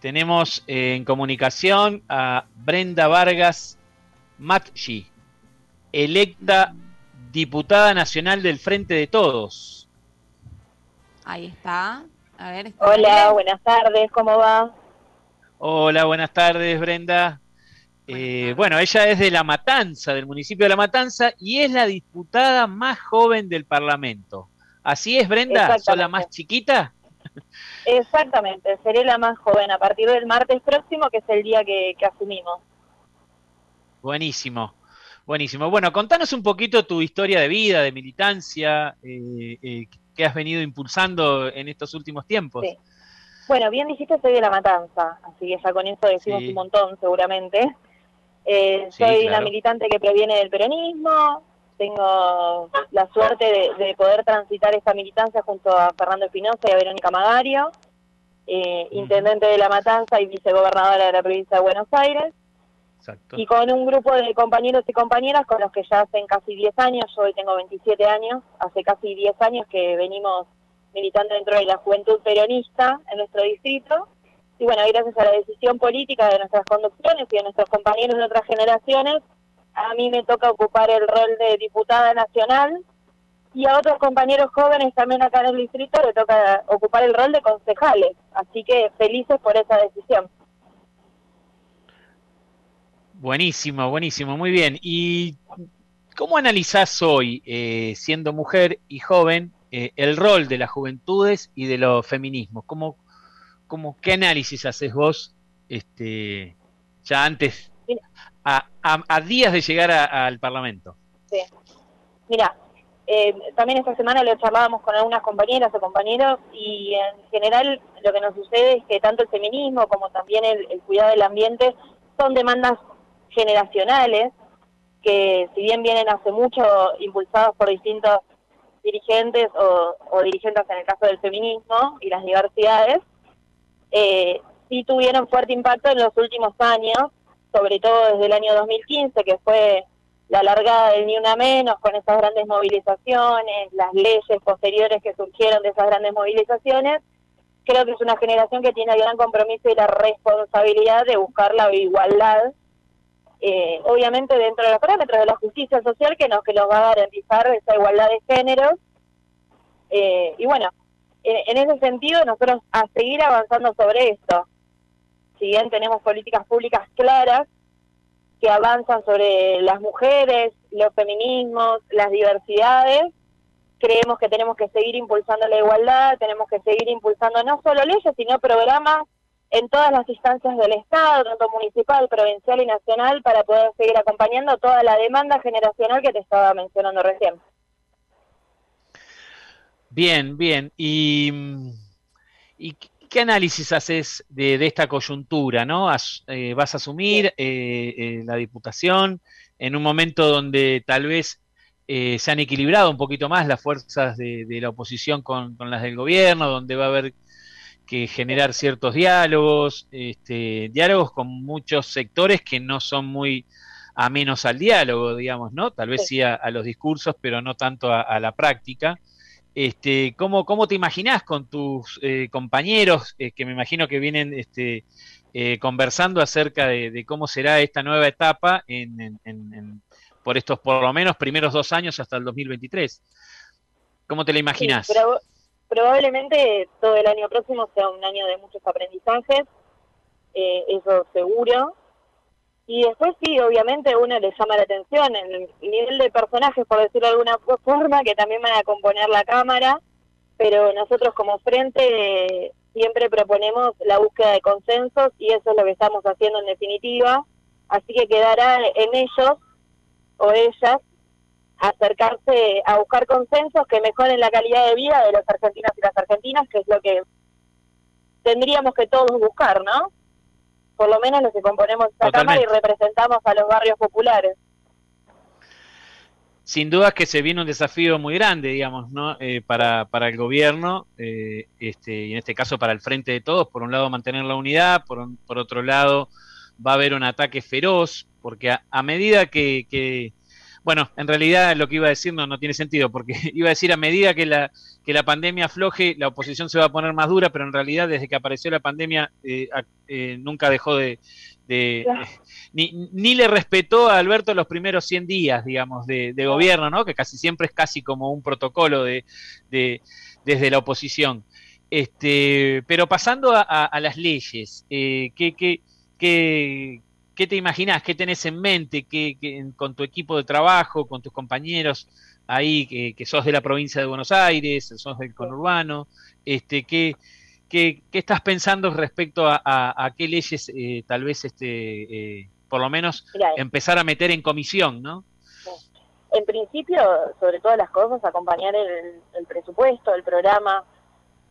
tenemos eh, en comunicación a Brenda Vargas Matchi, electa diputada nacional del Frente de Todos. Ahí está. A ver, Hola, buenas tardes, ¿cómo va? Hola, buenas tardes, Brenda. Eh, bueno, ella es de La Matanza, del municipio de La Matanza, y es la diputada más joven del Parlamento. ¿Así es, Brenda? ¿Sos la más chiquita? Exactamente, seré la más joven a partir del martes próximo, que es el día que, asumimos. Buenísimo, buenísimo. Bueno, contanos un poquito tu historia de vida, de militancia, eh, eh, que has venido impulsando en estos últimos tiempos. Bueno, bien dijiste, soy de La Matanza, así que ya con eso decimos un montón seguramente. Eh, soy una militante que proviene del peronismo, tengo la suerte de, poder transitar esta militancia junto a Fernando Espinosa y a Verónica Magario, eh, intendente de La Matanza y vicegobernadora de la provincia de Buenos Aires. Y con un grupo de compañeros y compañeras con los que ya hacen casi 10 años, yo hoy tengo 27 años, hace casi 10 años que venimos militando dentro de la juventud peronista en nuestro distrito. Y bueno, gracias a la decisión política de nuestras conducciones y de nuestros compañeros de otras generaciones, a mí me toca ocupar el rol de diputada nacional y a otros compañeros jóvenes también acá en el distrito le toca ocupar el rol de concejales. Así que felices por esa decisión. Buenísimo, buenísimo, muy bien. ¿Y cómo analizás hoy, eh, siendo mujer y joven, eh, el rol de las juventudes y de los feminismos? ¿Cómo, cómo, ¿Qué análisis haces vos este, ya antes a, días de llegar al Parlamento. Sí. Mira, eh, también esta semana lo charlábamos con algunas compañeras o compañeros y en general lo que nos sucede es que tanto el feminismo como también el, cuidado del ambiente son demandas generacionales que si bien vienen hace mucho impulsados por distintos dirigentes o, dirigentes en el caso del feminismo y las diversidades, eh, sí tuvieron fuerte impacto en los últimos años sobre todo desde el año 2015, que fue la largada del Ni Una Menos, con esas grandes movilizaciones, las leyes posteriores que surgieron de esas grandes movilizaciones, creo que es una generación que tiene el gran compromiso y la responsabilidad de buscar la igualdad, eh, obviamente dentro de los parámetros de la justicia social que nos, que nos va a garantizar esa igualdad de géneros. Eh, y bueno, en ese sentido nosotros a seguir avanzando sobre esto si bien tenemos políticas públicas claras que avanzan sobre las mujeres, los feminismos, las diversidades, creemos que tenemos que seguir impulsando la igualdad, tenemos que seguir impulsando no solo leyes, sino programas en todas las instancias del Estado, tanto municipal, provincial y nacional, para poder seguir acompañando toda la demanda generacional que te estaba mencionando recién. Bien, bien. ¿Y, y ¿Qué análisis haces de, esta coyuntura? ¿no? Eh, ¿Vas a asumir eh, eh, la diputación en un momento donde tal vez se han equilibrado un poquito más las fuerzas de, la oposición con, las del gobierno, donde va a haber que generar ciertos diálogos, este, diálogos con muchos sectores que no son muy amenos al diálogo, digamos, ¿no? Tal vez sí, a, los discursos, pero no tanto a la práctica. Este, ¿cómo, ¿Cómo te imaginás con tus eh, compañeros eh, que me imagino que vienen este, eh, conversando acerca de, cómo será esta nueva etapa en, por estos por lo menos primeros dos años hasta el 2023? ¿Cómo te la imaginás? probablemente todo el año próximo sea un año de muchos aprendizajes, eso seguro. Y después sí, obviamente uno le llama la atención el nivel de personajes, por decirlo de alguna forma, que también van a componer la Cámara, pero nosotros como frente siempre proponemos la búsqueda de consensos y eso es lo que estamos haciendo en definitiva. Así que quedará en ellos o ellas acercarse a buscar consensos que mejoren la calidad de vida de los argentinos y las argentinas, que es lo que tendríamos que todos buscar, ¿no? Por lo menos los que componemos esta Cámara y representamos a los barrios populares. Sin duda que se viene un desafío muy grande, digamos, ¿no? Eh, para, para el gobierno, eh, este, y en este caso para el frente de todos, por un lado mantener la unidad, por, por otro lado va a haber un ataque feroz, porque a, medida que, bueno, en realidad lo que iba a decir no, no tiene sentido, porque iba a decir a medida que la, que la pandemia afloje, la oposición se va a poner más dura, pero en realidad desde que apareció la pandemia eh, eh, nunca dejó de... ni, ni, le respetó a Alberto los primeros 100 días, digamos, de, gobierno, ¿no? Que casi siempre es casi como un protocolo de, de desde la oposición. Este, pero pasando a, las leyes, eh, ¿qué, qué, qué, qué, te imaginas? ¿Qué tenés en mente? ¿Qué, con tu equipo de trabajo, con tus compañeros ahí, que, sos de la provincia de Buenos Aires, sos del conurbano? Este, ¿qué, qué, qué estás pensando respecto a, qué leyes eh, tal vez, este, eh, por lo menos, empezar a meter en comisión, ¿no? En principio, sobre todas las cosas, acompañar el, el presupuesto, el programa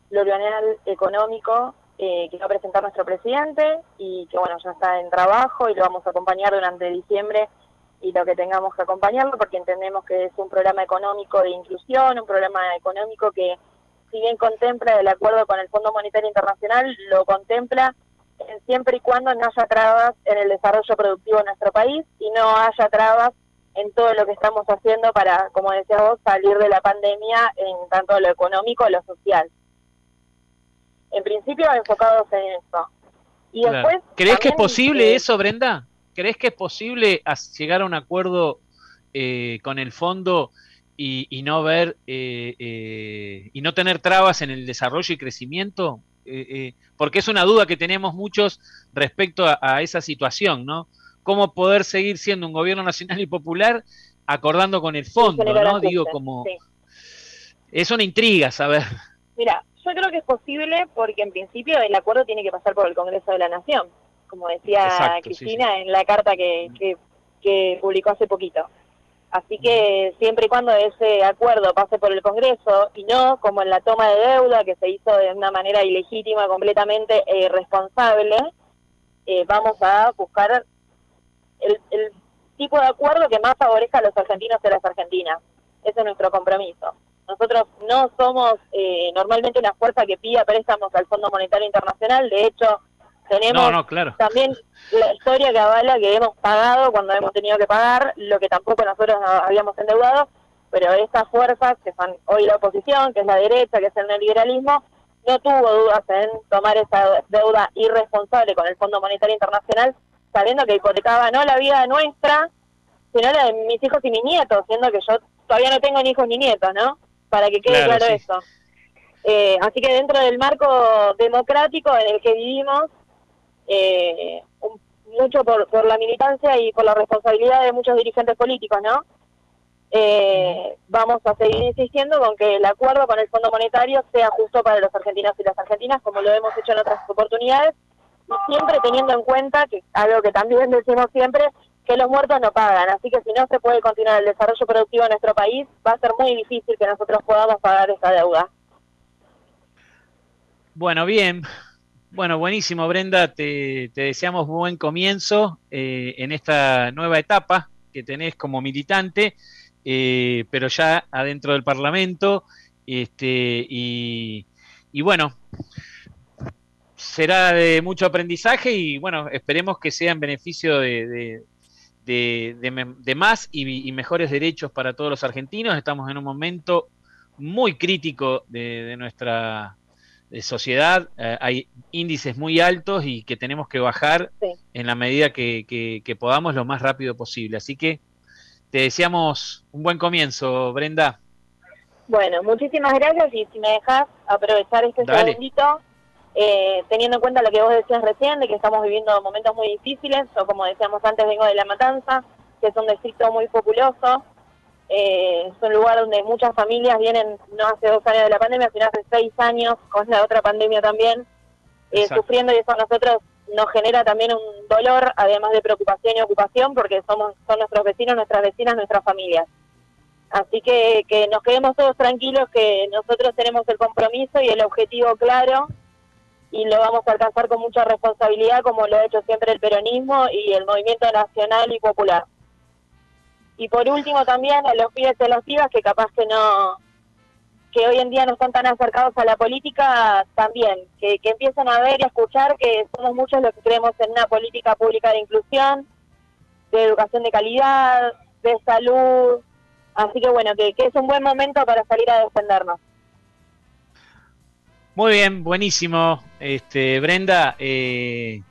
plurianual económico eh, que va a presentar nuestro presidente y que bueno, ya está en trabajo y lo vamos a acompañar durante diciembre y lo que tengamos que acompañarlo porque entendemos que es un programa económico de inclusión, un programa económico que si bien contempla el acuerdo con el Fondo Monetario Internacional, lo contempla siempre y cuando no haya trabas en el desarrollo productivo de nuestro país y no haya trabas en todo lo que estamos haciendo para, como decías vos, salir de la pandemia en tanto lo económico lo social en principio enfocados en eso. Y después, ¿Crees que es posible eso, Brenda? ¿Crees que es posible llegar a un acuerdo eh, con el fondo y, no ver eh, eh, y no tener trabas en el desarrollo y crecimiento? porque es una duda que tenemos muchos respecto a, esa situación, ¿no? ¿Cómo poder seguir siendo un gobierno nacional y popular acordando con el fondo, ¿no? Digo, como... Es una intriga saber. Mira, yo creo que es posible porque en principio el acuerdo tiene que pasar por el Congreso de la Nación, como decía Cristina en la carta que, que, publicó hace poquito. Así que siempre y cuando ese acuerdo pase por el Congreso y no como en la toma de deuda que se hizo de una manera ilegítima, completamente e irresponsable, eh, vamos a buscar el, el tipo de acuerdo que más favorezca a los argentinos y a las argentinas. Ese es nuestro compromiso. Nosotros no somos eh, normalmente una fuerza que pida préstamos al Fondo Monetario Internacional, de hecho tenemos también la historia que avala que hemos pagado cuando hemos tenido que pagar, lo que tampoco nosotros habíamos endeudado, pero estas fuerzas que son hoy la oposición, que es la derecha, que es el neoliberalismo, no tuvo dudas en tomar esa deuda irresponsable con el Fondo Monetario Internacional, sabiendo que hipotecaba no la vida nuestra, sino la de mis hijos y mis nietos, siendo que yo todavía no tengo ni hijos ni nietos, ¿no? Para que quede claro, eso. Eh, así que dentro del marco democrático en el que vivimos, eh, mucho por, por la militancia y por la responsabilidad de muchos dirigentes políticos, ¿no? Eh, vamos a seguir insistiendo con que el acuerdo con el Fondo Monetario sea justo para los argentinos y las argentinas, como lo hemos hecho en otras oportunidades, y siempre teniendo en cuenta, que algo que también decimos siempre, que los muertos no pagan, así que si no se puede continuar el desarrollo productivo en nuestro país, va a ser muy difícil que nosotros podamos pagar esa deuda. Bueno, bien. Bueno, buenísimo, Brenda. Te, deseamos buen comienzo eh, en esta nueva etapa que tenés como militante, eh, pero ya adentro del Parlamento. Este, y, bueno, será de mucho aprendizaje y bueno, esperemos que sea en beneficio de, de, más y, mejores derechos para todos los argentinos. Estamos en un momento muy crítico de, nuestra sociedad. Eh, hay índices muy altos y que tenemos que bajar en la medida que, podamos lo más rápido posible. Así que te deseamos un buen comienzo, Brenda. Bueno, muchísimas gracias y si me dejas aprovechar este segundito eh, teniendo en cuenta lo que vos decías recién, de que estamos viviendo momentos muy difíciles, o como decíamos antes, vengo de La Matanza, que es un distrito muy populoso, eh, es un lugar donde muchas familias vienen, no hace dos años de la pandemia, sino hace seis años, con la otra pandemia también, eh, sufriendo y eso a nosotros nos genera también un dolor, además de preocupación y ocupación, porque somos son nuestros vecinos, nuestras vecinas, nuestras familias. Así que que nos quedemos todos tranquilos, que nosotros tenemos el compromiso y el objetivo claro y lo vamos a alcanzar con mucha responsabilidad como lo ha hecho siempre el peronismo y el movimiento nacional y popular. Y por último también a los pibes y las pibas que capaz que no, que hoy en día no están tan acercados a la política, también, que, que empiecen a ver y a escuchar que somos muchos los que creemos en una política pública de inclusión, de educación de calidad, de salud. Así que bueno, que, que es un buen momento para salir a defendernos. Muy bien, buenísimo. Este, Brenda, eh,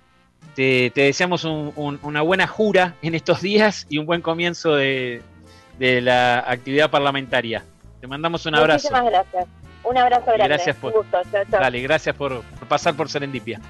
te, te, deseamos un, un, una buena jura en estos días y un buen comienzo de, de la actividad parlamentaria. Te mandamos un abrazo. Muchísimas gracias. Un abrazo grande. Gracias por, un gusto. Chao, chao. Dale, gracias por, por pasar por Serendipia.